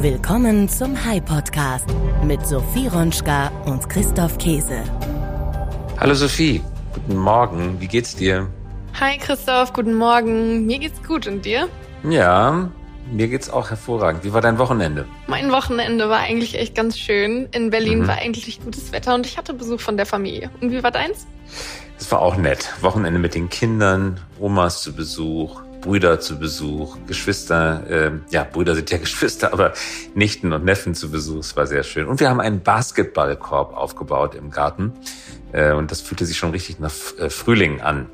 Willkommen zum High Podcast mit Sophie Ronschka und Christoph Käse. Hallo Sophie, guten Morgen. Wie geht's dir? Hi Christoph, guten Morgen. Mir geht's gut und dir? Ja, mir geht's auch hervorragend. Wie war dein Wochenende? Mein Wochenende war eigentlich echt ganz schön. In Berlin mhm. war eigentlich gutes Wetter und ich hatte Besuch von der Familie. Und wie war deins? Es war auch nett. Wochenende mit den Kindern, Omas zu Besuch, Brüder zu Besuch, Geschwister, äh, ja, Brüder sind ja Geschwister, aber Nichten und Neffen zu Besuch. Es war sehr schön. Und wir haben einen Basketballkorb aufgebaut im Garten. Äh, und das fühlte sich schon richtig nach äh, Frühling an.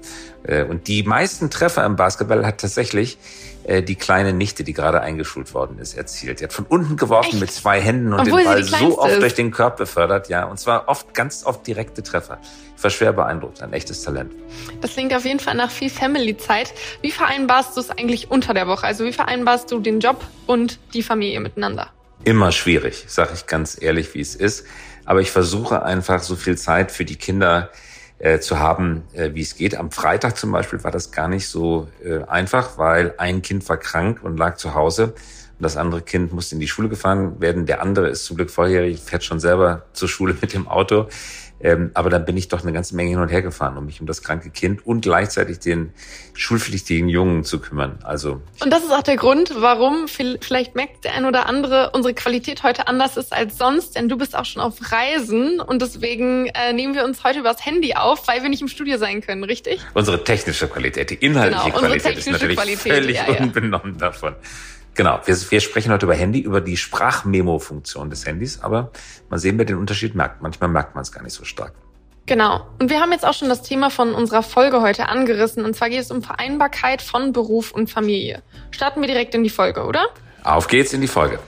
Äh, und die meisten Treffer im Basketball hat tatsächlich die kleine Nichte, die gerade eingeschult worden ist, erzielt. Die hat von unten geworfen Echt? mit zwei Händen und Obwohl den Ball so oft ist. durch den Körper befördert, ja. Und zwar oft, ganz oft direkte Treffer. Ich war schwer beeindruckt, ein echtes Talent. Das klingt auf jeden Fall nach viel Family-Zeit. Wie vereinbarst du es eigentlich unter der Woche? Also wie vereinbarst du den Job und die Familie miteinander? Immer schwierig, sage ich ganz ehrlich, wie es ist. Aber ich versuche einfach so viel Zeit für die Kinder äh, zu haben, äh, wie es geht. Am Freitag zum Beispiel war das gar nicht so äh, einfach, weil ein Kind war krank und lag zu Hause. Und das andere Kind musste in die Schule gefahren werden. Der andere ist zum Glück volljährig, fährt schon selber zur Schule mit dem Auto. Ähm, aber dann bin ich doch eine ganze Menge hin und her gefahren, um mich um das kranke Kind und gleichzeitig den schulpflichtigen Jungen zu kümmern. Also und das ist auch der Grund, warum vielleicht merkt der ein oder andere unsere Qualität heute anders ist als sonst, denn du bist auch schon auf Reisen und deswegen äh, nehmen wir uns heute übers Handy auf, weil wir nicht im Studio sein können, richtig? Unsere technische Qualität, die inhaltliche genau, Qualität ist natürlich Qualität, völlig ja, ja. unbenommen davon. Genau, wir, wir sprechen heute über Handy, über die Sprachmemo-Funktion des Handys, aber mal sehen, wer den Unterschied merkt. Manchmal merkt man es gar nicht so stark. Genau. Und wir haben jetzt auch schon das Thema von unserer Folge heute angerissen. Und zwar geht es um Vereinbarkeit von Beruf und Familie. Starten wir direkt in die Folge, oder? Auf geht's in die Folge.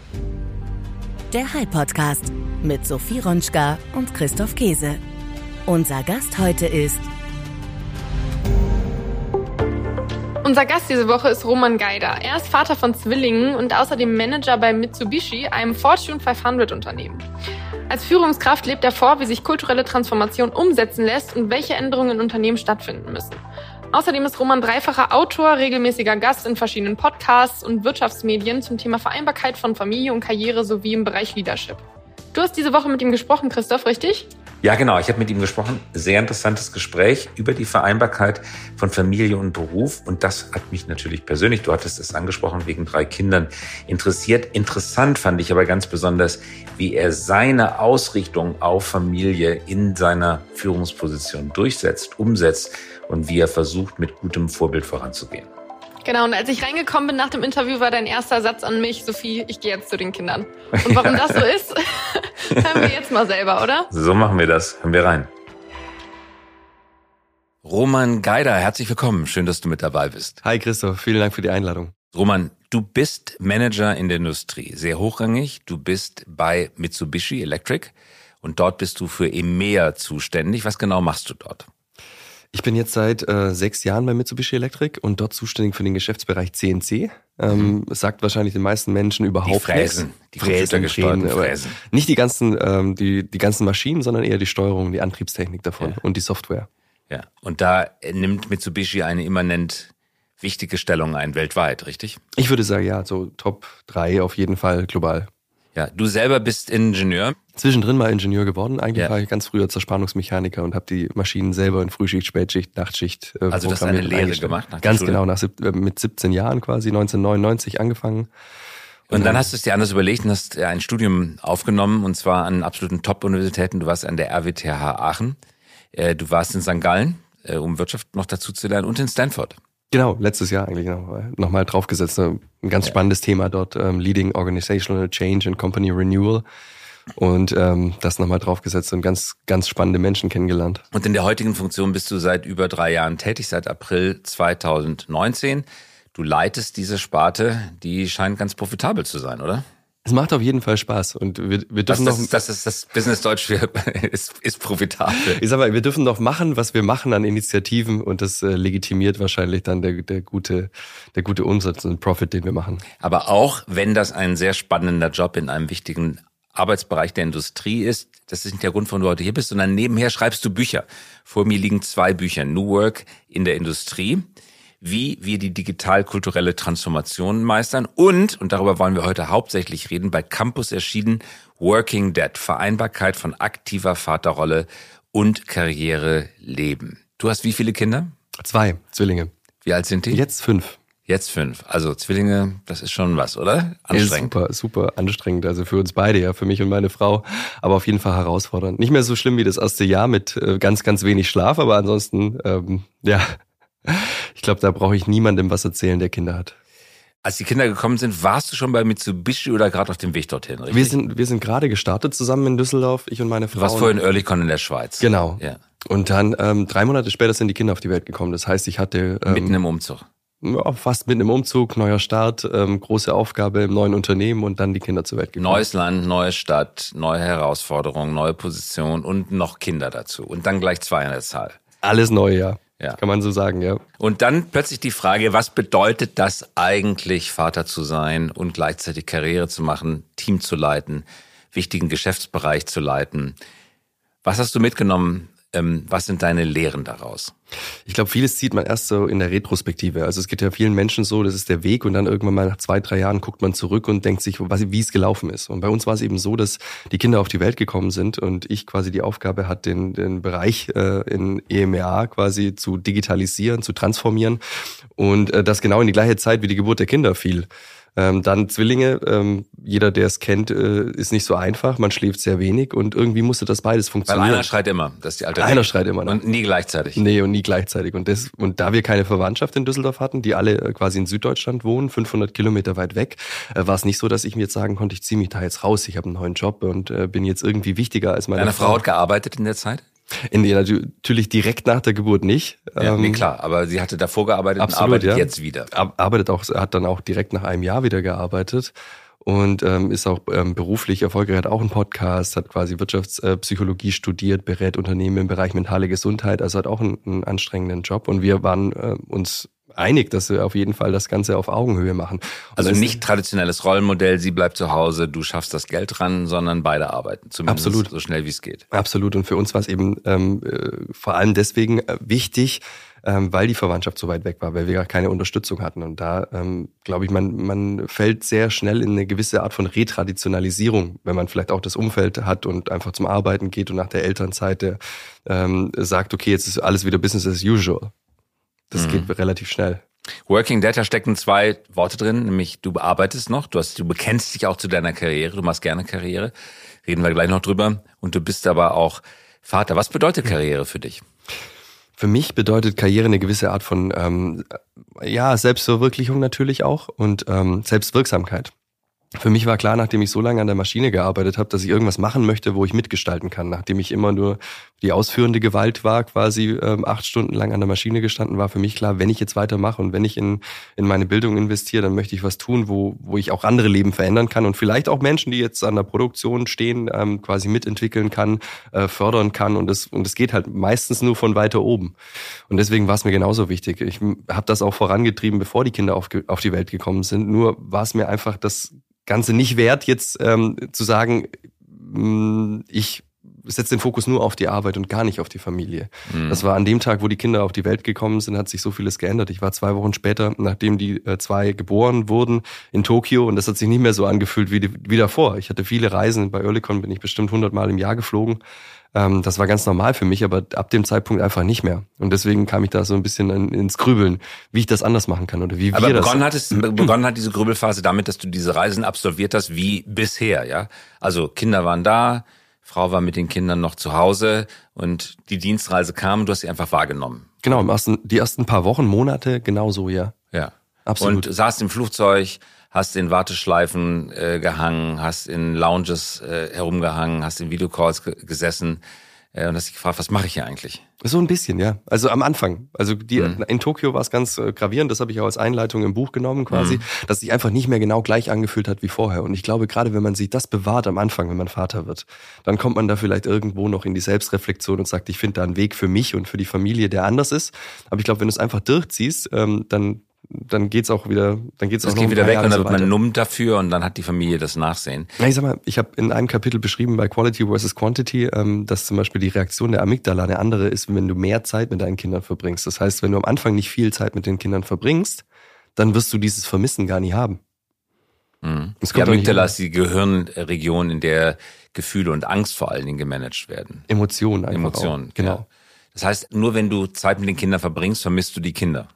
Der High Podcast mit Sophie Ronschka und Christoph Käse. Unser Gast heute ist Unser Gast diese Woche ist Roman Geider. Er ist Vater von Zwillingen und außerdem Manager bei Mitsubishi, einem Fortune 500 Unternehmen. Als Führungskraft lebt er vor, wie sich kulturelle Transformation umsetzen lässt und welche Änderungen in Unternehmen stattfinden müssen. Außerdem ist Roman dreifacher Autor, regelmäßiger Gast in verschiedenen Podcasts und Wirtschaftsmedien zum Thema Vereinbarkeit von Familie und Karriere sowie im Bereich Leadership. Du hast diese Woche mit ihm gesprochen, Christoph, richtig? Ja, genau. Ich habe mit ihm gesprochen. Sehr interessantes Gespräch über die Vereinbarkeit von Familie und Beruf. Und das hat mich natürlich persönlich, du hattest es angesprochen, wegen drei Kindern interessiert. Interessant fand ich aber ganz besonders, wie er seine Ausrichtung auf Familie in seiner Führungsposition durchsetzt, umsetzt und wie er versucht, mit gutem Vorbild voranzugehen. Genau, und als ich reingekommen bin nach dem Interview, war dein erster Satz an mich, Sophie, ich gehe jetzt zu den Kindern. Und warum das so ist, hören wir jetzt mal selber, oder? So machen wir das. Hören wir rein. Roman Geider, herzlich willkommen. Schön, dass du mit dabei bist. Hi Christoph, vielen Dank für die Einladung. Roman, du bist Manager in der Industrie, sehr hochrangig. Du bist bei Mitsubishi Electric und dort bist du für EMEA zuständig. Was genau machst du dort? Ich bin jetzt seit äh, sechs Jahren bei Mitsubishi Electric und dort zuständig für den Geschäftsbereich CNC. Ähm, mhm. sagt wahrscheinlich den meisten Menschen überhaupt die Fräsen, nichts. Die Fräsen, Fräsen, Fräsen. Nicht die ganzen, ähm, die, die ganzen Maschinen, sondern eher die Steuerung, die Antriebstechnik davon ja. und die Software. Ja, und da nimmt Mitsubishi eine immanent wichtige Stellung ein, weltweit, richtig? Ich würde sagen, ja, so Top 3 auf jeden Fall global. Ja, du selber bist Ingenieur. Zwischendrin mal Ingenieur geworden. Eigentlich ja. war ich ganz früher Zerspannungsmechaniker und habe die Maschinen selber in Frühschicht, Spätschicht, Nachtschicht äh, Also das eine Lehre gemacht? Nach ganz genau, nach, äh, mit 17 Jahren quasi, 1999 angefangen. Und, dann hast du es dir anders überlegt und hast ein Studium aufgenommen und zwar an absoluten Top-Universitäten. Du warst an der RWTH Aachen, äh, du warst in St. Gallen, äh, um Wirtschaft noch dazu zu lernen und in Stanford. Genau, letztes Jahr eigentlich noch, nochmal draufgesetzt. Ein ganz ja. spannendes Thema dort, ähm, Leading Organizational Change and Company Renewal. Und ähm, das nochmal draufgesetzt und ganz, ganz spannende Menschen kennengelernt. Und in der heutigen Funktion bist du seit über drei Jahren tätig, seit April 2019. Du leitest diese Sparte, die scheint ganz profitabel zu sein, oder? Es macht auf jeden Fall Spaß und wir, wir dürfen das, noch. Das ist das Business Deutsch für, ist, ist profitabel. Ich sag mal, wir dürfen noch machen, was wir machen an Initiativen und das äh, legitimiert wahrscheinlich dann der, der gute, der gute Umsatz und Profit, den wir machen. Aber auch wenn das ein sehr spannender Job in einem wichtigen Arbeitsbereich der Industrie ist, das ist nicht der Grund, warum du heute hier bist, sondern nebenher schreibst du Bücher. Vor mir liegen zwei Bücher. New Work in der Industrie wie wir die digital-kulturelle Transformation meistern und, und darüber wollen wir heute hauptsächlich reden, bei Campus erschienen Working Dead, Vereinbarkeit von aktiver Vaterrolle und Karriere leben. Du hast wie viele Kinder? Zwei Zwillinge. Wie alt sind die? Jetzt fünf. Jetzt fünf. Also Zwillinge, das ist schon was, oder? Anstrengend. Ja, super, super anstrengend. Also für uns beide, ja, für mich und meine Frau. Aber auf jeden Fall herausfordernd. Nicht mehr so schlimm wie das erste Jahr mit äh, ganz, ganz wenig Schlaf, aber ansonsten, ähm, ja, ich glaube, da brauche ich niemandem was erzählen, der Kinder hat. Als die Kinder gekommen sind, warst du schon bei Mitsubishi oder gerade auf dem Weg dorthin, richtig? Wir sind, wir sind gerade gestartet zusammen in Düsseldorf, ich und meine Frau. Du warst vorhin in Earlycon in der Schweiz. Genau. Ja. Und dann ähm, drei Monate später sind die Kinder auf die Welt gekommen. Das heißt, ich hatte ähm, mitten im Umzug ja, fast mit einem Umzug, neuer Start, ähm, große Aufgabe im neuen Unternehmen und dann die Kinder zur Welt gekommen. Neues Land, neue Stadt, neue Herausforderungen, neue Position und noch Kinder dazu. Und dann gleich zwei an der Zahl. Alles neu, ja. Ja. Kann man so sagen, ja. Und dann plötzlich die Frage, was bedeutet das eigentlich, Vater zu sein und gleichzeitig Karriere zu machen, Team zu leiten, wichtigen Geschäftsbereich zu leiten? Was hast du mitgenommen was sind deine Lehren daraus? Ich glaube, vieles zieht man erst so in der Retrospektive. Also es geht ja vielen Menschen so, das ist der Weg und dann irgendwann mal nach zwei, drei Jahren guckt man zurück und denkt sich, was, wie es gelaufen ist. Und bei uns war es eben so, dass die Kinder auf die Welt gekommen sind und ich quasi die Aufgabe hatte, den, den Bereich äh, in EMEA quasi zu digitalisieren, zu transformieren und äh, das genau in die gleiche Zeit wie die Geburt der Kinder fiel. Ähm, dann Zwillinge, ähm, jeder, der es kennt, äh, ist nicht so einfach. Man schläft sehr wenig und irgendwie musste das beides funktionieren. Weil einer schreit immer, das ist die alte Einer schreit immer. Ne? Und nie gleichzeitig. Nee, und nie gleichzeitig. Und, das, und da wir keine Verwandtschaft in Düsseldorf hatten, die alle äh, quasi in Süddeutschland wohnen, 500 Kilometer weit weg, äh, war es nicht so, dass ich mir jetzt sagen konnte, ich ziehe mich da jetzt raus, ich habe einen neuen Job und äh, bin jetzt irgendwie wichtiger als meine Deine Frau. Frau hat gearbeitet in der Zeit? In die, natürlich direkt nach der Geburt nicht. Ja, nee, ähm, klar, aber sie hatte davor gearbeitet absolut, und arbeitet ja. jetzt wieder. Arbeitet auch, hat dann auch direkt nach einem Jahr wieder gearbeitet und ähm, ist auch ähm, beruflich erfolgreich, hat auch einen Podcast, hat quasi Wirtschaftspsychologie studiert, berät Unternehmen im Bereich mentale Gesundheit, also hat auch einen, einen anstrengenden Job und wir waren äh, uns einig, dass wir auf jeden Fall das Ganze auf Augenhöhe machen. Und also nicht traditionelles Rollenmodell, sie bleibt zu Hause, du schaffst das Geld ran, sondern beide arbeiten, zumindest Absolut. so schnell wie es geht. Absolut. Und für uns war es eben ähm, äh, vor allem deswegen äh, wichtig, ähm, weil die Verwandtschaft so weit weg war, weil wir gar keine Unterstützung hatten. Und da ähm, glaube ich, man, man fällt sehr schnell in eine gewisse Art von Retraditionalisierung, wenn man vielleicht auch das Umfeld hat und einfach zum Arbeiten geht und nach der Elternzeit der, ähm, sagt, okay, jetzt ist alles wieder Business as usual. Das mhm. geht relativ schnell. Working Data stecken zwei Worte drin, nämlich du bearbeitest noch, du, hast, du bekennst dich auch zu deiner Karriere, du machst gerne Karriere, reden wir gleich noch drüber. Und du bist aber auch Vater. Was bedeutet Karriere für dich? Für mich bedeutet Karriere eine gewisse Art von ähm, ja Selbstverwirklichung natürlich auch und ähm, Selbstwirksamkeit für mich war klar, nachdem ich so lange an der Maschine gearbeitet habe, dass ich irgendwas machen möchte, wo ich mitgestalten kann. Nachdem ich immer nur die ausführende Gewalt war, quasi ähm, acht Stunden lang an der Maschine gestanden, war für mich klar, wenn ich jetzt weitermache und wenn ich in, in meine Bildung investiere, dann möchte ich was tun, wo, wo ich auch andere Leben verändern kann und vielleicht auch Menschen, die jetzt an der Produktion stehen, ähm, quasi mitentwickeln kann, äh, fördern kann. Und es und es geht halt meistens nur von weiter oben. Und deswegen war es mir genauso wichtig. Ich habe das auch vorangetrieben, bevor die Kinder auf, auf die Welt gekommen sind. Nur war es mir einfach das Ganze nicht wert, jetzt ähm, zu sagen, mh, mm, ich setze den Fokus nur auf die Arbeit und gar nicht auf die Familie. Mhm. Das war an dem Tag, wo die Kinder auf die Welt gekommen sind, hat sich so vieles geändert. Ich war zwei Wochen später, nachdem die äh, zwei geboren wurden, in Tokio und das hat sich nicht mehr so angefühlt wie, wie davor. Ich hatte viele Reisen. Bei Oerlikon bin ich bestimmt 100 Mal im Jahr geflogen. Ähm, das war ganz normal für mich, aber ab dem Zeitpunkt einfach nicht mehr. Und deswegen kam ich da so ein bisschen ins Grübeln, wie ich das anders machen kann oder wie aber wir begonnen das. Hat es, begonnen hat diese Grübelphase damit, dass du diese Reisen absolviert hast wie bisher, ja? Also Kinder waren da, Frau war mit den Kindern noch zu Hause und die Dienstreise kam und du hast sie einfach wahrgenommen. Genau, ersten, die ersten paar Wochen, Monate, genauso, ja. Ja. Absolut. Und saßt im Flugzeug, hast in Warteschleifen äh, gehangen, hast in Lounges äh, herumgehangen, hast in Videocalls gesessen und hast dich gefragt, was mache ich hier eigentlich? So ein bisschen, ja. Also am Anfang. Also die, mhm. in Tokio war es ganz äh, gravierend, das habe ich auch als Einleitung im Buch genommen quasi, mhm. dass sich einfach nicht mehr genau gleich angefühlt hat wie vorher. Und ich glaube, gerade wenn man sich das bewahrt am Anfang, wenn man Vater wird, dann kommt man da vielleicht irgendwo noch in die Selbstreflexion und sagt, ich finde da einen Weg für mich und für die Familie, der anders ist. Aber ich glaube, wenn du es einfach durchziehst, ähm, dann dann geht's auch wieder, dann geht's das auch geht wieder weg und dann wird man numm dafür und dann hat die Familie das Nachsehen. Na, ich sag mal, ich habe in einem Kapitel beschrieben bei Quality versus Quantity, ähm, dass zum Beispiel die Reaktion der Amygdala eine andere ist, wenn du mehr Zeit mit deinen Kindern verbringst. Das heißt, wenn du am Anfang nicht viel Zeit mit den Kindern verbringst, dann wirst du dieses Vermissen gar nie haben. Mhm. Die Amygdala ist die Gehirnregion, in der Gefühle und Angst vor allen Dingen gemanagt werden. Emotionen einfach Emotionen. Auch. Genau. Ja. Das heißt, nur wenn du Zeit mit den Kindern verbringst, vermisst du die Kinder.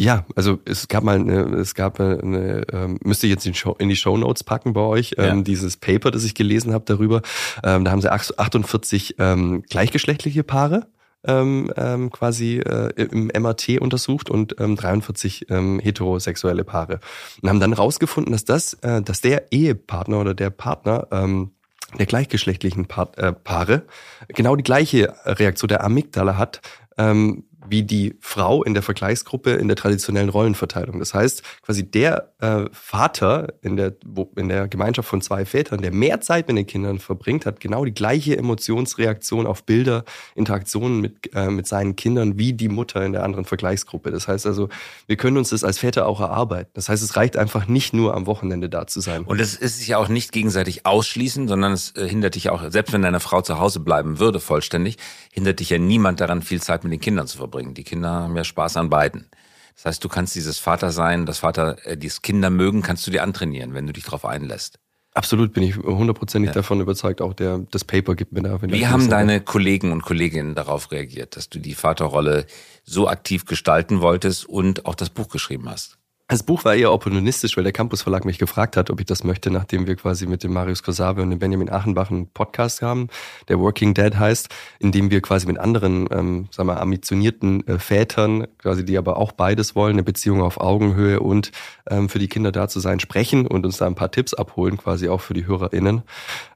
Ja, also es gab mal eine, es gab eine, ähm, müsste ich jetzt in, Show, in die Show Notes packen bei euch, ähm, Ja. dieses Paper, das ich gelesen habe darüber. Ähm, da haben sie ach- 48 ähm, gleichgeschlechtliche Paare ähm, ähm, quasi äh, im MRT untersucht und ähm, 43 ähm, heterosexuelle Paare und haben dann rausgefunden, dass das, äh, dass der Ehepartner oder der Partner ähm, der gleichgeschlechtlichen Paar, äh, Paare genau die gleiche Reaktion der Amygdala hat, ähm, wie die Frau in der Vergleichsgruppe in der traditionellen Rollenverteilung. Das heißt, quasi der äh, Vater in der, wo, in der Gemeinschaft von zwei Vätern, der mehr Zeit mit den Kindern verbringt, hat genau die gleiche Emotionsreaktion auf Bilder, Interaktionen mit, äh, mit seinen Kindern wie die Mutter in der anderen Vergleichsgruppe. Das heißt also, wir können uns das als Väter auch erarbeiten. Das heißt, es reicht einfach nicht nur am Wochenende da zu sein. Und es ist ja auch nicht gegenseitig ausschließen, sondern es äh, hindert dich auch, selbst wenn deine Frau zu Hause bleiben würde, vollständig, hindert dich ja niemand daran, viel Zeit mit den Kindern zu verbringen. Die Kinder haben ja Spaß an beiden. Das heißt, du kannst dieses Vater sein, das Vater, äh, dieses Kinder mögen, kannst du dir antrainieren, wenn du dich darauf einlässt. Absolut bin ich hundertprozentig davon überzeugt. Auch der, das Paper gibt mir da. wenn Wie haben deine Kollegen und Kolleginnen darauf reagiert, dass du die Vaterrolle so aktiv gestalten wolltest und auch das Buch geschrieben hast? Das Buch war eher opportunistisch, weil der Campus Verlag mich gefragt hat, ob ich das möchte, nachdem wir quasi mit dem Marius Kosabe und dem Benjamin Achenbach einen Podcast haben, der Working Dad heißt, in dem wir quasi mit anderen, ähm, sagen wir, ambitionierten äh, Vätern, quasi die aber auch beides wollen, eine Beziehung auf Augenhöhe und ähm, für die Kinder da zu sein, sprechen und uns da ein paar Tipps abholen, quasi auch für die HörerInnen.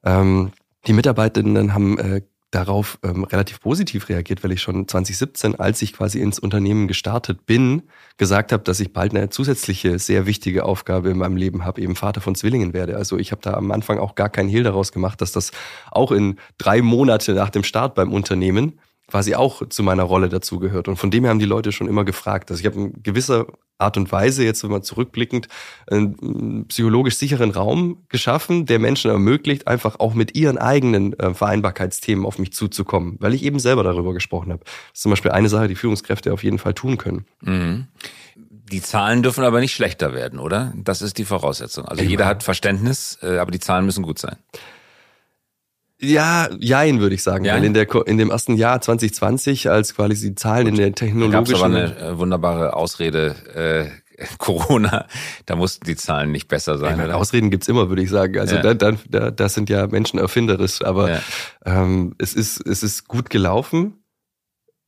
Ähm, die Mitarbeitenden haben äh, darauf ähm, relativ positiv reagiert, weil ich schon 2017, als ich quasi ins Unternehmen gestartet bin, gesagt habe, dass ich bald eine zusätzliche, sehr wichtige Aufgabe in meinem Leben habe, eben Vater von Zwillingen werde. Also ich habe da am Anfang auch gar keinen Hehl daraus gemacht, dass das auch in drei Monate nach dem Start beim Unternehmen quasi auch zu meiner Rolle dazugehört. Und von dem her haben die Leute schon immer gefragt. Also ich habe in gewisser Art und Weise, jetzt wenn man zurückblickend, einen psychologisch sicheren Raum geschaffen, der Menschen ermöglicht, einfach auch mit ihren eigenen äh, Vereinbarkeitsthemen auf mich zuzukommen, weil ich eben selber darüber gesprochen habe. Das ist zum Beispiel eine Sache, die Führungskräfte auf jeden Fall tun können. Mhm. Die Zahlen dürfen aber nicht schlechter werden, oder? Das ist die Voraussetzung. Also jeder hat Verständnis, äh, aber die Zahlen müssen gut sein. Ja, jein, würde ich sagen. Ja? Weil in, der, in dem ersten Jahr 2020, als quasi die Zahlen in der Da gab technologischen... aber eine äh, wunderbare Ausrede, äh, Corona, da mussten die Zahlen nicht besser sein, meine? Ausreden gibt's immer, würde ich sagen. Also Ja. da, da, da, das sind ja Menschen erfinderisch, aber Ja. ähm, es, ist, es ist gut gelaufen,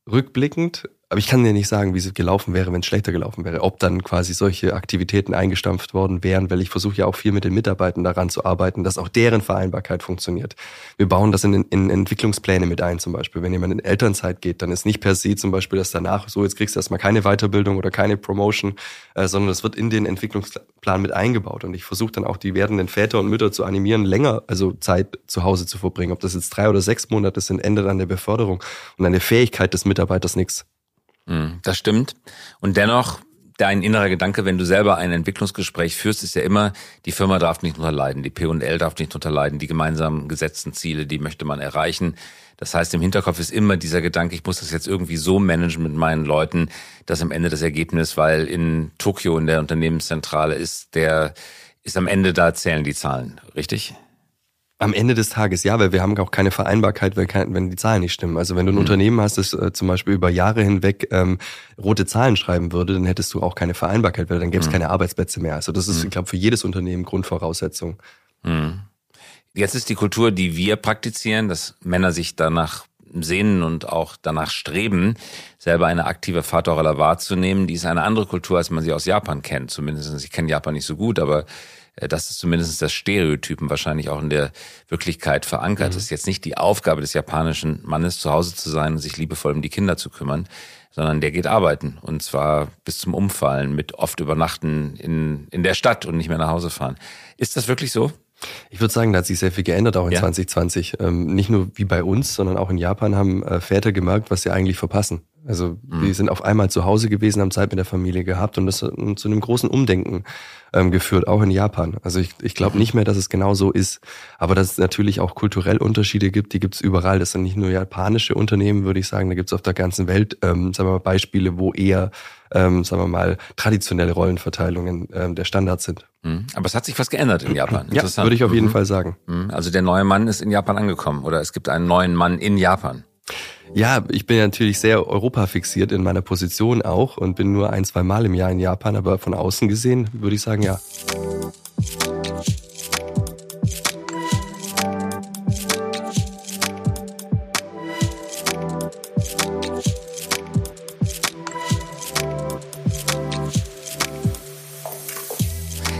rückblickend. Aber ich kann dir nicht sagen, wie es gelaufen wäre, wenn es schlechter gelaufen wäre. Ob dann quasi solche Aktivitäten eingestampft worden wären, weil ich versuche ja auch viel mit den Mitarbeitern daran zu arbeiten, dass auch deren Vereinbarkeit funktioniert. Wir bauen das in, in Entwicklungspläne mit ein zum Beispiel. Wenn jemand in Elternzeit geht, dann ist nicht per se zum Beispiel das danach, so jetzt kriegst du erstmal keine Weiterbildung oder keine Promotion, äh, sondern das wird in den Entwicklungsplan mit eingebaut. Und ich versuche dann auch die werdenden Väter und Mütter zu animieren, länger, also Zeit zu Hause zu verbringen. Ob das jetzt drei oder sechs Monate sind, ändert an der Beförderung und an der Fähigkeit des Mitarbeiters nichts. Mhm, Das stimmt. Und dennoch, dein innerer Gedanke, wenn du selber ein Entwicklungsgespräch führst, ist ja immer, die Firma darf nicht unterleiden, die P&L darf nicht unterleiden, die gemeinsamen gesetzten Ziele, die möchte man erreichen. Das heißt, im Hinterkopf ist immer dieser Gedanke, ich muss das jetzt irgendwie so managen mit meinen Leuten, dass am Ende das Ergebnis, weil in Tokio in der Unternehmenszentrale ist, der ist am Ende da zählen die Zahlen, richtig? Am Ende des Tages ja, weil wir haben auch keine Vereinbarkeit, wenn, die Zahlen nicht stimmen. Also wenn du ein Mhm. Unternehmen hast, das äh, zum Beispiel über Jahre hinweg ähm, rote Zahlen schreiben würde, dann hättest du auch keine Vereinbarkeit, weil dann gäbe es Mhm. keine Arbeitsplätze mehr. Also das ist, ich glaube, für jedes Unternehmen Grundvoraussetzung. Mhm. Jetzt ist die Kultur, die wir praktizieren, dass Männer sich danach sehnen und auch danach streben, selber eine aktive Vaterrolle wahrzunehmen. Die ist eine andere Kultur, als man sie aus Japan kennt. Zumindest, ich kenne Japan nicht so gut, aber das ist zumindest das Stereotypen wahrscheinlich auch in der Wirklichkeit verankert. Es ist jetzt nicht die Aufgabe des japanischen Mannes, zu Hause zu sein und sich liebevoll um die Kinder zu kümmern, sondern der geht arbeiten und zwar bis zum Umfallen mit oft Übernachten in, in der Stadt und nicht mehr nach Hause fahren. Ist das wirklich so? Ich würde sagen, da hat sich sehr viel geändert auch in Ja. 2020. Ähm, nicht nur wie bei uns, sondern auch in Japan haben äh, Väter gemerkt, was sie eigentlich verpassen. Also mhm. die sind auf einmal zu Hause gewesen, haben Zeit mit der Familie gehabt und das hat zu einem großen Umdenken ähm, geführt, auch in Japan. Also ich, ich glaube mhm. nicht mehr, dass es genau so ist, aber dass es natürlich auch kulturell Unterschiede gibt, die gibt es überall. Das sind nicht nur japanische Unternehmen, würde ich sagen, da gibt es auf der ganzen Welt, ähm, sagen wir mal, Beispiele, wo eher, ähm, sagen wir mal, traditionelle Rollenverteilungen ähm, der Standard sind. Mhm. Aber es hat sich was geändert in Japan. Ja, würde ich auf jeden mhm. Fall sagen. Mhm. Also der neue Mann ist in Japan angekommen oder es gibt einen neuen Mann in Japan. Ja, ich bin natürlich sehr Europa fixiert in meiner Position auch und bin nur ein, zwei Mal im Jahr in Japan, aber von außen gesehen würde ich sagen, ja.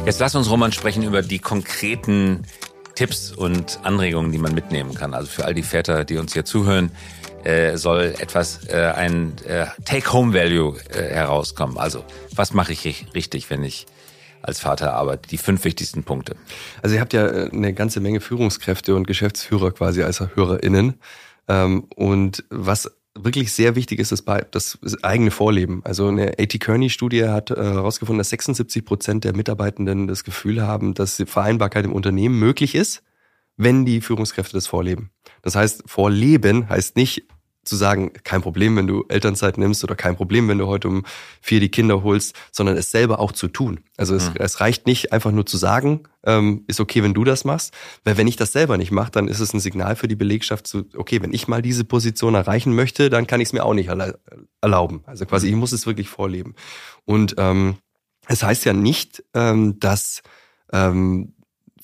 Jetzt lass uns, Roman, sprechen über die konkreten Tipps und Anregungen, die man mitnehmen kann. Also für all die Väter, die uns hier zuhören, äh, soll etwas, äh, ein äh, Take-Home-Value äh, herauskommen. Also, was mache ich richtig, wenn ich als Vater arbeite? Die fünf wichtigsten Punkte. Also ihr habt ja äh, eine ganze Menge Führungskräfte und Geschäftsführer quasi als HörerInnen. Ähm, und was wirklich sehr wichtig ist, ist das eigene Vorleben. Also eine A.T. Kearney-Studie hat herausgefunden, dass 76 Prozent der Mitarbeitenden das Gefühl haben, dass Vereinbarkeit im Unternehmen möglich ist, wenn die Führungskräfte das vorleben. Das heißt, vorleben heißt nicht zu sagen, kein Problem, wenn du Elternzeit nimmst oder kein Problem, wenn du heute um vier die Kinder holst, sondern es selber auch zu tun. Also es, mhm. es reicht nicht einfach nur zu sagen, ähm, ist okay, wenn du das machst, weil wenn ich das selber nicht mache, dann ist es ein Signal für die Belegschaft zu, okay, wenn ich mal diese Position erreichen möchte, dann kann ich es mir auch nicht erlauben. Also quasi, mhm. ich muss es wirklich vorleben. Und ähm, es heißt ja nicht, ähm, dass ähm,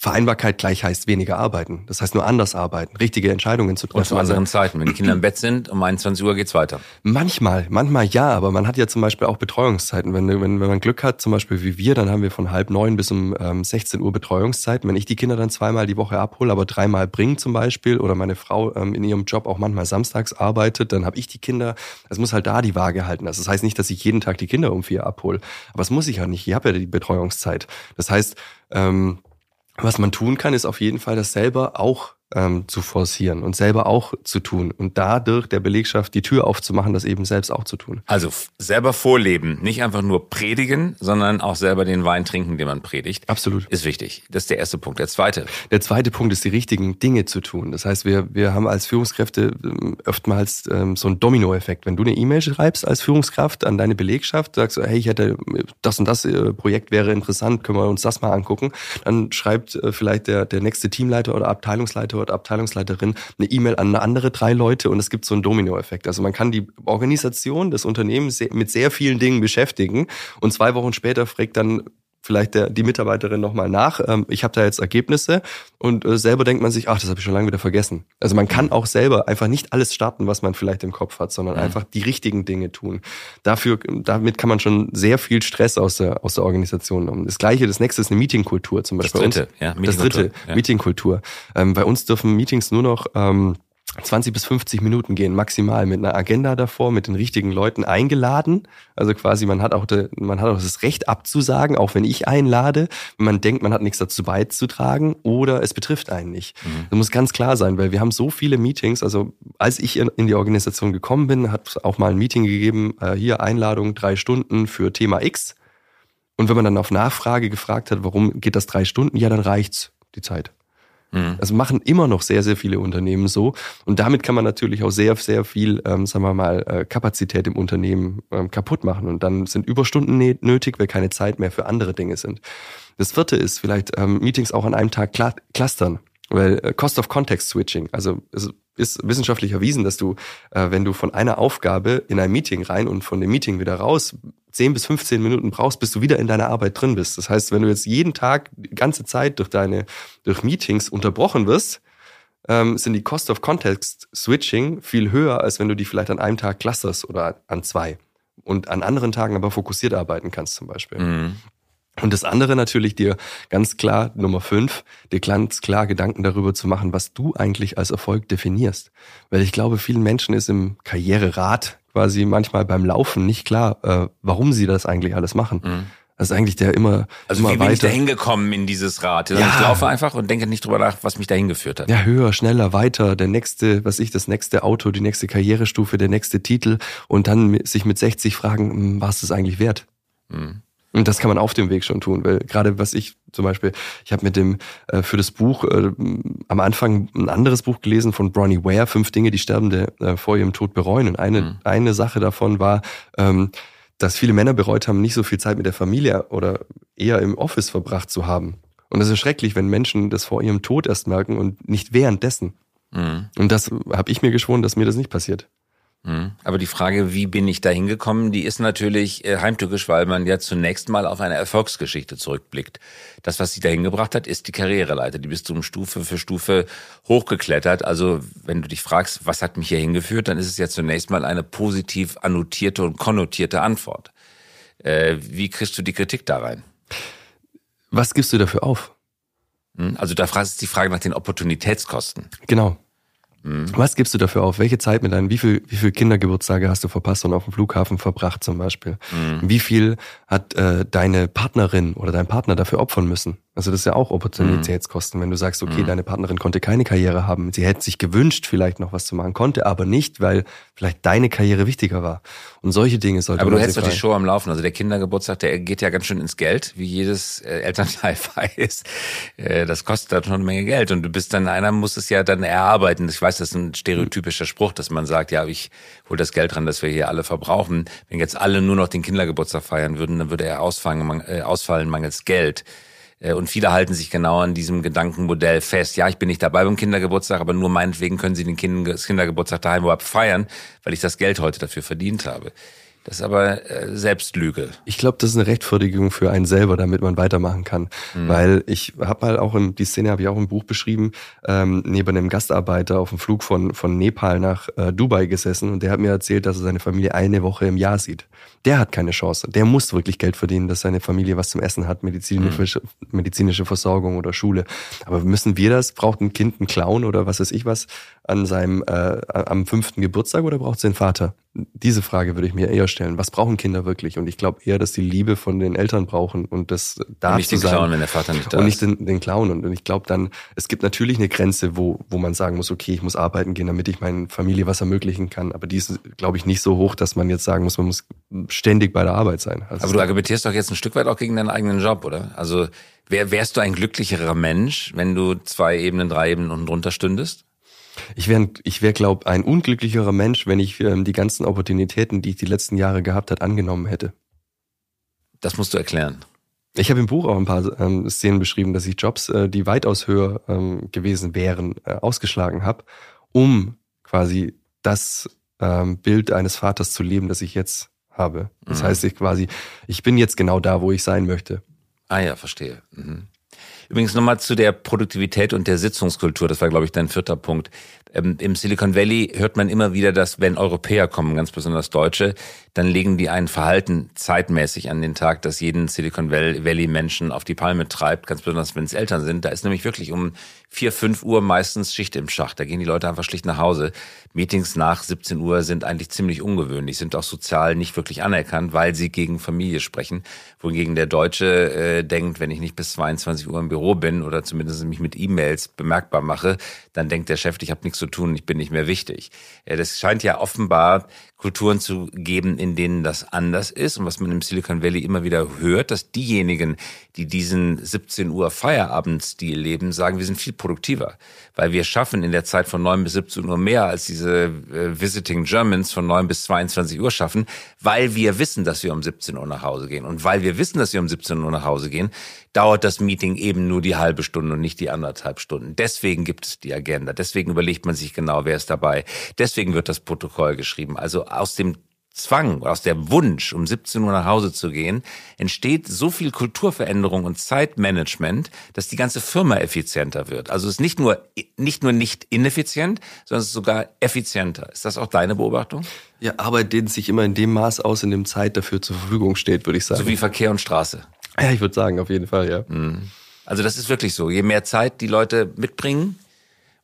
Vereinbarkeit gleich heißt weniger arbeiten. Das heißt nur anders arbeiten, richtige Entscheidungen zu treffen. Und zu anderen Zeiten. Wenn die Kinder im Bett sind, um 21 Uhr geht's weiter. Manchmal, manchmal ja, aber man hat ja zum Beispiel auch Betreuungszeiten. Wenn, wenn, wenn man Glück hat, zum Beispiel wie wir, dann haben wir von halb neun bis um ähm, 16 Uhr Betreuungszeiten. Wenn ich die Kinder dann zweimal die Woche abhole, aber dreimal bringe zum Beispiel, oder meine Frau ähm, in ihrem Job auch manchmal samstags arbeitet, dann habe ich die Kinder. Es muss halt da die Waage halten. Also das heißt nicht, dass ich jeden Tag die Kinder um vier abhole. Aber das muss ich ja nicht. Ich habe ja die Betreuungszeit. Das heißt, ähm, was man tun kann, ist auf jeden Fall das selber auch ähm, zu forcieren und selber auch zu tun und dadurch der Belegschaft die Tür aufzumachen, das eben selbst auch zu tun. Also selber vorleben, nicht einfach nur predigen, sondern auch selber den Wein trinken, den man predigt. Absolut. Ist wichtig. Das ist der erste Punkt. Der zweite. Der zweite Punkt ist, die richtigen Dinge zu tun. Das heißt, wir, wir haben als Führungskräfte ähm, oftmals ähm, so einen Dominoeffekt. Wenn du eine E-Mail schreibst als Führungskraft an deine Belegschaft, sagst du, hey, ich hätte das und das äh, Projekt wäre interessant, können wir uns das mal angucken, dann schreibt äh, vielleicht der, der nächste Teamleiter oder Abteilungsleiter oder Abteilungsleiterin eine E-Mail an andere drei Leute und es gibt so einen Dominoeffekt. Also man kann die Organisation des Unternehmens mit sehr vielen Dingen beschäftigen und zwei Wochen später fragt dann vielleicht der, die Mitarbeiterin nochmal nach. Ähm, ich habe da jetzt Ergebnisse und äh, selber denkt man sich, ach, das habe ich schon lange wieder vergessen. Also man kann auch selber einfach nicht alles starten, was man vielleicht im Kopf hat, sondern mhm. einfach die richtigen Dinge tun. Dafür, damit kann man schon sehr viel Stress aus der, aus der Organisation nehmen. Das gleiche, das nächste ist eine Meetingkultur zum Beispiel. Das dritte, ja, Das dritte, ja. Meetingkultur. Ähm, bei uns dürfen Meetings nur noch ähm, 20 bis 50 Minuten gehen maximal mit einer Agenda davor, mit den richtigen Leuten eingeladen. Also quasi man hat auch de, man hat auch das Recht abzusagen, auch wenn ich einlade, wenn man denkt, man hat nichts dazu beizutragen oder es betrifft einen nicht. Mhm. Das muss ganz klar sein, weil wir haben so viele Meetings. Also als ich in, die Organisation gekommen bin, hat es auch mal ein Meeting gegeben, äh, hier Einladung drei Stunden für Thema X. Und wenn man dann auf Nachfrage gefragt hat, warum geht das drei Stunden, ja, dann reicht's die Zeit. Mhm. Das machen immer noch sehr, sehr viele Unternehmen so. Und damit kann man natürlich auch sehr, sehr viel, ähm, sagen wir mal, äh, Kapazität im Unternehmen ähm, kaputt machen. Und dann sind Überstunden nötig, weil keine Zeit mehr für andere Dinge sind. Das vierte ist vielleicht ähm, Meetings auch an einem Tag clustern. Weil äh, Cost of Context Switching, also es ist wissenschaftlich erwiesen, dass du, äh, wenn du von einer Aufgabe in ein Meeting rein und von dem Meeting wieder raus 10 bis 15 Minuten brauchst, bis du wieder in deiner Arbeit drin bist. Das heißt, wenn du jetzt jeden Tag die ganze Zeit durch deine, durch Meetings unterbrochen wirst, ähm, sind die Cost of Context Switching viel höher, als wenn du die vielleicht an einem Tag clusterst oder an zwei und an anderen Tagen aber fokussiert arbeiten kannst zum Beispiel. Mhm. Und das andere natürlich dir ganz klar, Nummer fünf, dir ganz klar Gedanken darüber zu machen, was du eigentlich als Erfolg definierst. Weil ich glaube, vielen Menschen ist im Karriererat quasi manchmal beim Laufen nicht klar, äh, warum sie das eigentlich alles machen. Mhm. Das ist eigentlich der immer, also immer wie weiter. bin ich da hingekommen in dieses Rad? Ja. Ich laufe einfach und denke nicht drüber nach, was mich dahin geführt hat. Ja, höher, schneller, weiter, der nächste, was ich, das nächste Auto, die nächste Karrierestufe, der nächste Titel und dann sich mit 60 fragen, hm, was ist eigentlich wert? Mhm. Und das kann man auf dem Weg schon tun, weil gerade was ich zum Beispiel, ich habe mit dem äh, für das Buch äh, am Anfang ein anderes Buch gelesen von Bronnie Ware, fünf Dinge, die Sterbende äh, vor ihrem Tod bereuen. Und eine mhm. eine Sache davon war, ähm, dass viele Männer bereut haben, nicht so viel Zeit mit der Familie oder eher im Office verbracht zu haben. Und das ist schrecklich, wenn Menschen das vor ihrem Tod erst merken und nicht währenddessen. Mhm. Und das habe ich mir geschworen, dass mir das nicht passiert. Mhm. Aber die Frage, wie bin ich da hingekommen, die ist natürlich äh, heimtückisch, weil man ja zunächst mal auf eine Erfolgsgeschichte zurückblickt. Das, was sie dahin gebracht hat, ist die Karriereleiter. Die bist du um Stufe für Stufe hochgeklettert. Also wenn du dich fragst, was hat mich hier hingeführt, dann ist es ja zunächst mal eine positiv annotierte und konnotierte Antwort. Äh, wie kriegst du die Kritik da rein? Was gibst du dafür auf? Hm? Also da ist die Frage nach den Opportunitätskosten. Genau. Mhm. Was gibst du dafür auf? Welche Zeit mit deinen, wie viel, wie viel Kindergeburtstage hast du verpasst und auf dem Flughafen verbracht zum Beispiel? Mhm. Wie viel hat äh, deine Partnerin oder dein Partner dafür opfern müssen? Also das ist ja auch Opportunitätskosten, wenn du sagst, okay, mhm. deine Partnerin konnte keine Karriere haben, sie hätte sich gewünscht, vielleicht noch was zu machen, konnte aber nicht, weil vielleicht deine Karriere wichtiger war. Und solche Dinge sollte Aber du hältst doch die Show am Laufen. Also der Kindergeburtstag, der geht ja ganz schön ins Geld, wie jedes äh, Elternteil weiß. Äh, das kostet dann schon eine Menge Geld und du bist dann, einer muss es ja dann erarbeiten. Ich weiß, das ist ein stereotypischer Spruch, dass man sagt, ja, ich hole das Geld ran, dass wir hier alle verbrauchen. Wenn jetzt alle nur noch den Kindergeburtstag feiern würden, dann würde er ausfallen, äh, ausfallen mangels Geld. Äh, und viele halten sich genau an diesem Gedankenmodell fest. Ja, ich bin nicht dabei beim Kindergeburtstag, aber nur meinetwegen können sie den Kindergeburtstag daheim überhaupt feiern, weil ich das Geld heute dafür verdient habe. Das ist aber äh, Selbstlüge. Ich glaube, das ist eine Rechtfertigung für einen selber, damit man weitermachen kann. Mhm. Weil ich habe mal auch in, die Szene habe ich auch im Buch beschrieben, ähm, neben einem Gastarbeiter auf dem Flug von, von Nepal nach äh, Dubai gesessen und der hat mir erzählt, dass er seine Familie eine Woche im Jahr sieht. Der hat keine Chance. Der muss wirklich Geld verdienen, dass seine Familie was zum Essen hat, medizinische, mhm. medizinische Versorgung oder Schule. Aber müssen wir das? Braucht ein Kind einen Clown oder was weiß ich was an seinem äh, am fünften Geburtstag oder braucht es den Vater? Diese Frage würde ich mir eher stellen. Was brauchen Kinder wirklich? Und ich glaube eher, dass die Liebe von den Eltern brauchen und das da nicht zu den sein. Clown, wenn der Vater nicht da und nicht den, den Clown. Und ich glaube dann, es gibt natürlich eine Grenze, wo, wo man sagen muss, okay, ich muss arbeiten gehen, damit ich meiner Familie was ermöglichen kann. Aber die ist, glaube ich, nicht so hoch, dass man jetzt sagen muss, man muss ständig bei der Arbeit sein. Also Aber du argumentierst doch jetzt ein Stück weit auch gegen deinen eigenen Job, oder? Also wär, wärst du ein glücklicherer Mensch, wenn du zwei Ebenen, drei Ebenen unten drunter stündest? Ich wäre, ich wär, glaube ein unglücklicherer Mensch, wenn ich ähm, die ganzen Opportunitäten, die ich die letzten Jahre gehabt hat, angenommen hätte. Das musst du erklären. Ich habe im Buch auch ein paar ähm, Szenen beschrieben, dass ich Jobs, äh, die weitaus höher ähm, gewesen wären, äh, ausgeschlagen habe, um quasi das ähm, Bild eines Vaters zu leben, das ich jetzt habe. Das mhm. heißt, ich quasi, ich bin jetzt genau da, wo ich sein möchte. Ah ja, verstehe. Mhm. Übrigens nochmal zu der Produktivität und der Sitzungskultur. Das war, glaube ich, dein vierter Punkt. Ähm, Im Silicon Valley hört man immer wieder, dass wenn Europäer kommen, ganz besonders Deutsche, dann legen die ein Verhalten zeitmäßig an den Tag, das jeden Silicon Valley Menschen auf die Palme treibt, ganz besonders wenn es Eltern sind. Da ist nämlich wirklich um vier, fünf Uhr meistens Schicht im Schacht. Da gehen die Leute einfach schlicht nach Hause. Meetings nach 17 Uhr sind eigentlich ziemlich ungewöhnlich, sind auch sozial nicht wirklich anerkannt, weil sie gegen Familie sprechen. Wohingegen der Deutsche äh, denkt, wenn ich nicht bis 22 Uhr im Büro bin oder zumindest mich mit E-Mails bemerkbar mache, dann denkt der Chef, ich habe nichts zu tun, ich bin nicht mehr wichtig. Das scheint ja offenbar Kulturen zu geben, in denen das anders ist. Und was man im Silicon Valley immer wieder hört, dass diejenigen, die diesen 17 Uhr Feierabendstil leben, sagen, wir sind viel produktiver. Weil wir schaffen in der Zeit von 9 bis 17 Uhr mehr, als diese äh, Visiting Germans von 9 bis 22 Uhr schaffen, weil wir wissen, dass wir um 17 Uhr nach Hause gehen. Und weil wir wissen, dass wir um 17 Uhr nach Hause gehen, dauert das Meeting eben nur die halbe Stunde und nicht die anderthalb Stunden. Deswegen gibt es die Agenda. Deswegen überlegt man sich genau, wer ist dabei. Deswegen wird das Protokoll geschrieben. Also aus dem Zwang, aus der Wunsch, um 17 Uhr nach Hause zu gehen, entsteht so viel Kulturveränderung und Zeitmanagement, dass die ganze Firma effizienter wird. Also es ist nicht nur, nicht nur nicht ineffizient, sondern es ist sogar effizienter. Ist das auch deine Beobachtung? Ja, Arbeit dehnt sich immer in dem Maß aus, in dem Zeit dafür zur Verfügung steht, würde ich sagen. So wie Verkehr und Straße. Ja, ich würde sagen, auf jeden Fall, ja. Mhm. Also das ist wirklich so. Je mehr Zeit die Leute mitbringen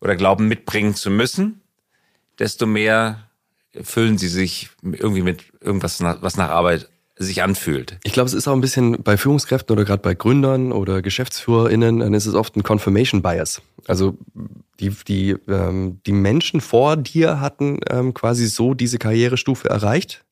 oder glauben mitbringen zu müssen, desto mehr füllen sie sich irgendwie mit irgendwas, was nach Arbeit sich anfühlt. Ich glaube, es ist auch ein bisschen bei Führungskräften oder gerade bei Gründern oder GeschäftsführerInnen, dann ist es oft ein Confirmation Bias. Also die, die, ähm, die Menschen vor dir hatten ähm, quasi so diese Karrierestufe erreicht.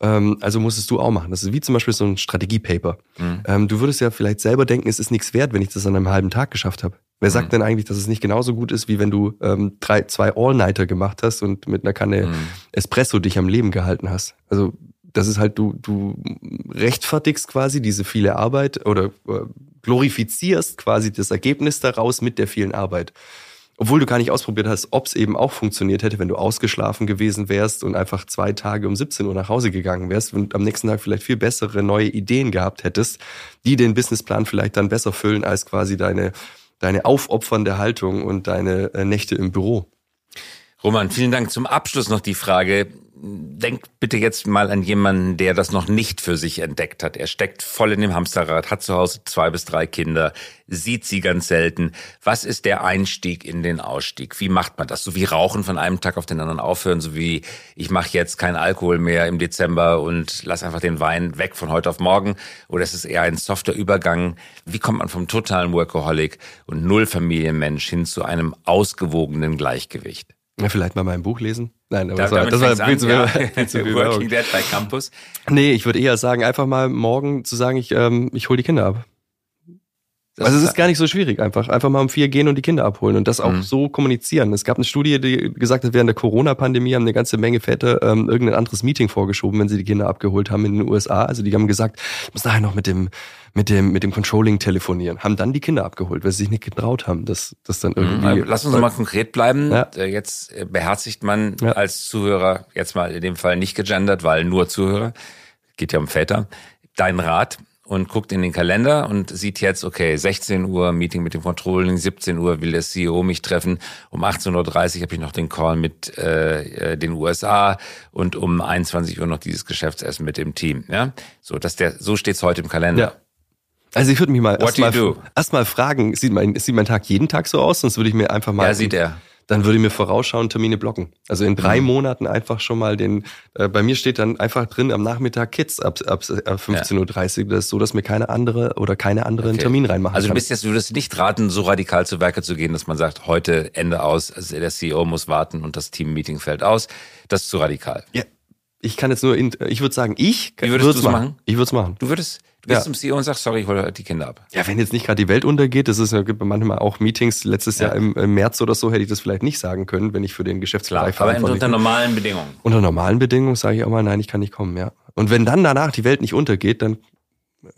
Ähm, also musstest du auch machen. Das ist wie zum Beispiel so ein Strategiepaper. Mhm. Ähm, du würdest ja vielleicht selber denken, es ist nichts wert, wenn ich das an einem halben Tag geschafft habe. Wer sagt mhm. denn eigentlich, dass es nicht genauso gut ist, wie wenn du ähm, drei, zwei All-Nighter gemacht hast und mit einer Kanne mhm. Espresso dich am Leben gehalten hast? Also das ist halt, du, du rechtfertigst quasi diese viele Arbeit oder äh, glorifizierst quasi das Ergebnis daraus mit der vielen Arbeit. Obwohl du gar nicht ausprobiert hast, ob es eben auch funktioniert hätte, wenn du ausgeschlafen gewesen wärst und einfach zwei Tage um 17 Uhr nach Hause gegangen wärst und am nächsten Tag vielleicht viel bessere neue Ideen gehabt hättest, die den Businessplan vielleicht dann besser füllen als quasi deine, deine aufopfernde Haltung und deine äh, Nächte im Büro. Roman, vielen Dank. Zum Abschluss noch die Frage, denk bitte jetzt mal an jemanden, der das noch nicht für sich entdeckt hat. Er steckt voll in dem Hamsterrad, hat zu Hause zwei bis drei Kinder, sieht sie ganz selten. Was ist der Einstieg in den Ausstieg? Wie macht man das? So wie Rauchen von einem Tag auf den anderen aufhören, so wie ich mache jetzt keinen Alkohol mehr im Dezember und lass einfach den Wein weg von heute auf morgen. Oder ist es eher ein softer Übergang? Wie kommt man vom totalen Workaholic und Nullfamilienmensch hin zu einem ausgewogenen Gleichgewicht? Ja, vielleicht mal mein Buch lesen. Nein, aber da, das war, das war viel, zu, ja. viel zu viel Working Dead bei Campus. Nee, ich würde eher sagen, einfach mal morgen zu sagen, ich, ähm, ich hole die Kinder ab. Das also es ist gar nicht so schwierig, einfach einfach mal um vier gehen und die Kinder abholen und das auch mhm. so kommunizieren. Es gab eine Studie, die gesagt hat, während der Corona-Pandemie haben eine ganze Menge Väter ähm, irgendein anderes Meeting vorgeschoben, wenn sie die Kinder abgeholt haben in den USA. Also die haben gesagt, ich muss nachher noch mit dem mit dem mit dem Controlling telefonieren, haben dann die Kinder abgeholt, weil sie sich nicht getraut haben, das das dann mhm. irgendwie. Lass uns mal konkret bleiben. Ja. Äh, jetzt äh, beherzigt man ja. als Zuhörer jetzt mal in dem Fall nicht gegendert, weil nur Zuhörer geht ja um Väter. Dein Rat und guckt in den Kalender und sieht jetzt, okay, 16 Uhr Meeting mit dem Controlling, 17 Uhr will der CEO mich treffen, um 18.30 Uhr habe ich noch den Call mit äh, äh den USA und um 21 Uhr noch dieses Geschäftsessen mit dem Team. Ja, so dass der so steht's heute im Kalender. Ja. Also ich würde mich mal erstmal erst mal fragen, sieht mein, sieht mein Tag jeden Tag so aus? Sonst würde ich mir einfach mal. Ja, sieht er dann würde ich mir vorausschauen Termine blocken. Also in drei mhm. Monaten einfach schon mal den, äh, bei mir steht dann einfach drin am Nachmittag Kids ab, ab, ab 15.30 Uhr. Das ist so, dass mir keine andere oder keine andere okay. Termin reinmachen Also du bist jetzt, du würdest nicht raten, so radikal zu Werke zu gehen, dass man sagt, heute Ende aus, also der CEO muss warten und das Team-Meeting fällt aus. Das ist zu radikal. Ja. Ich kann jetzt nur, in, ich würde sagen, ich würde es machen. machen. Ich würde es machen. Du würdest, Du bist ja. zum CEO und sagst, sorry, ich hole die Kinder ab. Ja, wenn jetzt nicht gerade die Welt untergeht, das ist ja, gibt manchmal auch Meetings. Letztes ja. Jahr im, im, März oder so hätte ich das vielleicht nicht sagen können, wenn ich für den Geschäftsbereich Klar, Aber unter normalen Bedingungen. Unter normalen Bedingungen sage ich auch mal, nein, ich kann nicht kommen, ja. Und wenn dann danach die Welt nicht untergeht, dann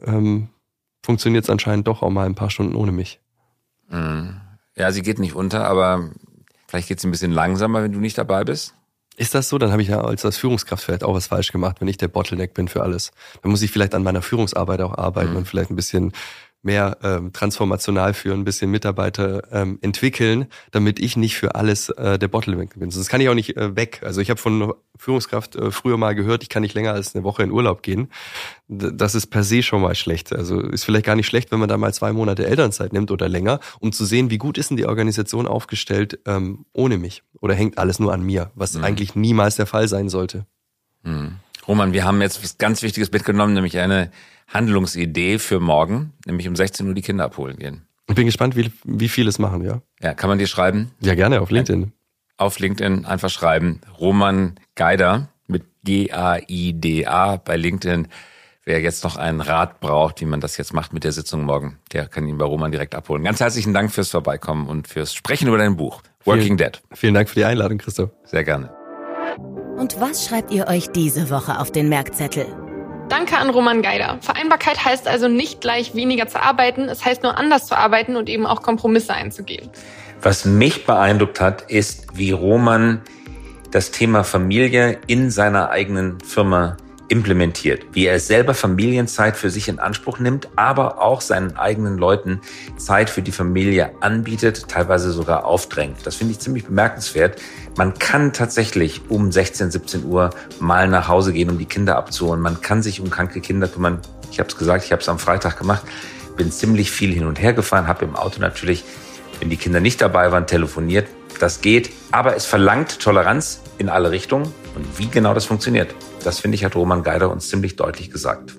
ähm, funktioniert es anscheinend doch auch mal ein paar Stunden ohne mich. Mhm. Ja, sie geht nicht unter, aber vielleicht geht es ein bisschen langsamer, wenn du nicht dabei bist. Ist das so? Dann habe ich ja als, als Führungskraft vielleicht auch was falsch gemacht, wenn ich der Bottleneck bin für alles. Dann muss ich vielleicht an meiner Führungsarbeit auch arbeiten mhm. und vielleicht ein bisschen mehr ähm, transformational führen, ein bisschen Mitarbeiter ähm, entwickeln, damit ich nicht für alles äh, der Bottleneck bin. Sonst kann ich auch nicht äh, weg. Also ich habe von Führungskraft äh, früher mal gehört, ich kann nicht länger als eine Woche in Urlaub gehen. Das ist per se schon mal schlecht. Also ist vielleicht gar nicht schlecht, wenn man da mal zwei Monate Elternzeit nimmt oder länger, um zu sehen, wie gut ist denn die Organisation aufgestellt ähm, ohne mich? Oder hängt alles nur an mir, was mhm. eigentlich niemals der Fall sein sollte. Mhm. Roman, wir haben jetzt was ganz Wichtiges mitgenommen, nämlich eine Handlungsidee für morgen, nämlich um 16 Uhr die Kinder abholen gehen. Ich bin gespannt, wie, wie viel es machen, ja. Ja, kann man dir schreiben? Ja, gerne, auf LinkedIn. Auf LinkedIn einfach schreiben. Roman Geider mit G-A-I-D-A bei LinkedIn. Wer jetzt noch einen Rat braucht, wie man das jetzt macht mit der Sitzung morgen, der kann ihn bei Roman direkt abholen. Ganz herzlichen Dank fürs Vorbeikommen und fürs Sprechen über dein Buch. Working vielen, Dead. Vielen Dank für die Einladung, Christoph. Sehr gerne. Und was schreibt ihr euch diese Woche auf den Merkzettel? Danke an Roman Geider. Vereinbarkeit heißt also nicht gleich weniger zu arbeiten, es heißt nur anders zu arbeiten und eben auch Kompromisse einzugehen. Was mich beeindruckt hat, ist, wie Roman das Thema Familie in seiner eigenen Firma implementiert, wie er selber Familienzeit für sich in Anspruch nimmt, aber auch seinen eigenen Leuten Zeit für die Familie anbietet, teilweise sogar aufdrängt. Das finde ich ziemlich bemerkenswert. Man kann tatsächlich um 16, 17 Uhr mal nach Hause gehen, um die Kinder abzuholen. Man kann sich um kranke Kinder kümmern. Ich habe es gesagt, ich habe es am Freitag gemacht, bin ziemlich viel hin und her gefahren, habe im Auto natürlich, wenn die Kinder nicht dabei waren, telefoniert. Das geht, aber es verlangt Toleranz in alle Richtungen Und wie genau das funktioniert, das finde ich, hat Roman Geider uns ziemlich deutlich gesagt.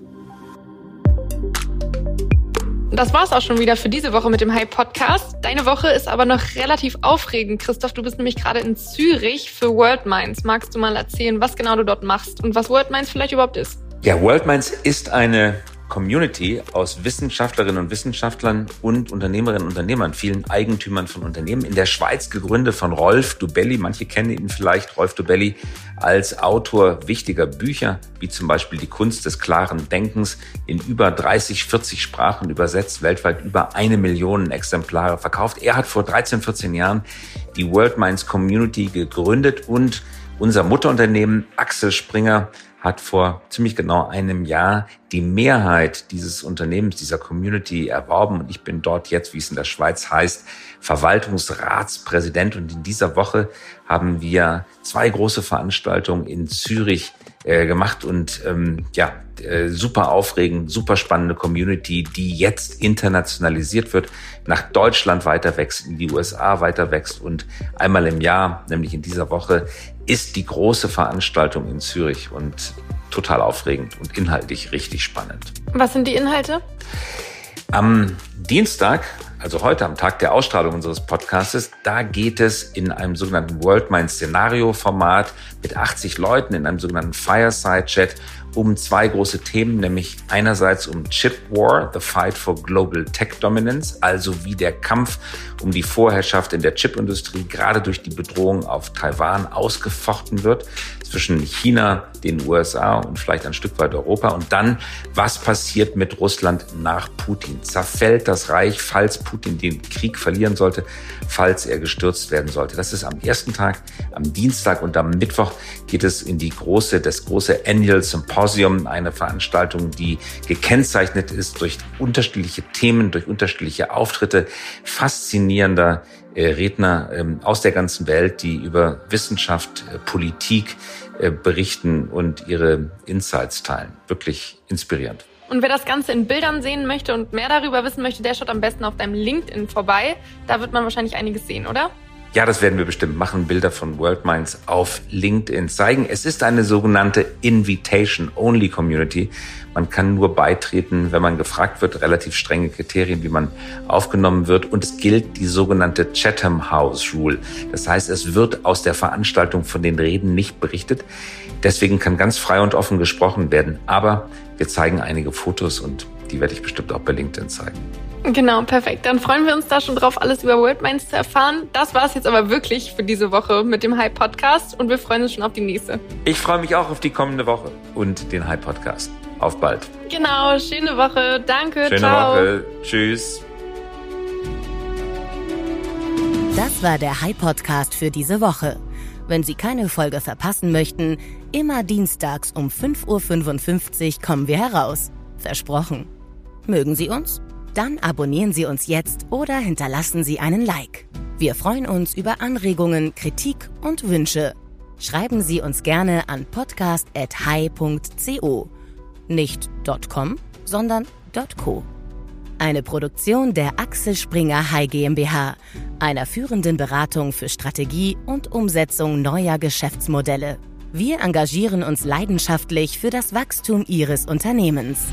Das war's auch schon wieder für diese Woche mit dem Hype Podcast. Deine Woche ist aber noch relativ aufregend. Christoph, du bist nämlich gerade in Zürich für World Minds. Magst du mal erzählen, was genau du dort machst und was World Minds vielleicht überhaupt ist? Ja, World Minds ist eine Community aus Wissenschaftlerinnen und Wissenschaftlern und Unternehmerinnen und Unternehmern, vielen Eigentümern von Unternehmen, in der Schweiz gegründet von Rolf Dubelli. Manche kennen ihn vielleicht, Rolf Dubelli als Autor wichtiger Bücher, wie zum Beispiel Die Kunst des klaren Denkens, in über 30, 40 Sprachen übersetzt, weltweit über eine Million Exemplare verkauft. Er hat vor 13, 14 Jahren die World Minds Community gegründet und unser Mutterunternehmen Axel Springer hat vor ziemlich genau einem Jahr die Mehrheit dieses Unternehmens, dieser Community erworben. Und ich bin dort jetzt, wie es in der Schweiz heißt, Verwaltungsratspräsident. Und in dieser Woche haben wir zwei große Veranstaltungen in Zürich äh, gemacht und ähm, ja, äh, super aufregend, super spannende Community, die jetzt internationalisiert wird, nach Deutschland weiter wächst, in die USA weiter wächst und einmal im Jahr, nämlich in dieser Woche, ist die große Veranstaltung in Zürich und total aufregend und inhaltlich richtig spannend. Was sind die Inhalte? Am Dienstag, also heute am Tag der Ausstrahlung unseres Podcastes, da geht es in einem sogenannten World Mind Szenario Format mit 80 Leuten in einem sogenannten Fireside Chat um zwei große Themen, nämlich einerseits um Chip War, the Fight for Global Tech Dominance, also wie der Kampf um die Vorherrschaft in der Chipindustrie gerade durch die Bedrohung auf Taiwan ausgefochten wird zwischen China, den USA und vielleicht ein Stück weit Europa. Und dann, was passiert mit Russland nach Putin? Zerfällt das Reich, falls Putin den Krieg verlieren sollte, falls er gestürzt werden sollte? Das ist am ersten Tag, am Dienstag und am Mittwoch geht es in die große, das große Annual Symposium, eine Veranstaltung, die gekennzeichnet ist durch unterschiedliche Themen, durch unterschiedliche Auftritte, faszinierender äh, Redner ähm, aus der ganzen Welt, die über Wissenschaft, äh, Politik äh, berichten und ihre Insights teilen. Wirklich inspirierend. Und wer das Ganze in Bildern sehen möchte und mehr darüber wissen möchte, der schaut am besten auf deinem LinkedIn vorbei. Da wird man wahrscheinlich einiges sehen, oder? Ja, das werden wir bestimmt machen. Bilder von World Minds auf LinkedIn zeigen. Es ist eine sogenannte Invitation-Only Community. Man kann nur beitreten, wenn man gefragt wird. Relativ strenge Kriterien, wie man aufgenommen wird. Und es gilt die sogenannte Chatham House Rule. Das heißt, es wird aus der Veranstaltung von den Reden nicht berichtet. Deswegen kann ganz frei und offen gesprochen werden. Aber wir zeigen einige Fotos und die werde ich bestimmt auch bei LinkedIn zeigen. Genau, perfekt. Dann freuen wir uns da schon drauf, alles über World Minds zu erfahren. Das war es jetzt aber wirklich für diese Woche mit dem Hype Podcast und wir freuen uns schon auf die nächste. Ich freue mich auch auf die kommende Woche und den Hype Podcast. Auf bald. Genau, schöne Woche. Danke. Schöne ciao. Woche. Tschüss. Das war der Hype Podcast für diese Woche. Wenn Sie keine Folge verpassen möchten, immer dienstags um 5.55 Uhr kommen wir heraus. Versprochen. Mögen Sie uns? Dann abonnieren Sie uns jetzt oder hinterlassen Sie einen Like. Wir freuen uns über Anregungen, Kritik und Wünsche. Schreiben Sie uns gerne an podcast.hi.co. Nicht .com, sondern .co. Eine Produktion der Axel Springer High GmbH, einer führenden Beratung für Strategie und Umsetzung neuer Geschäftsmodelle. Wir engagieren uns leidenschaftlich für das Wachstum Ihres Unternehmens.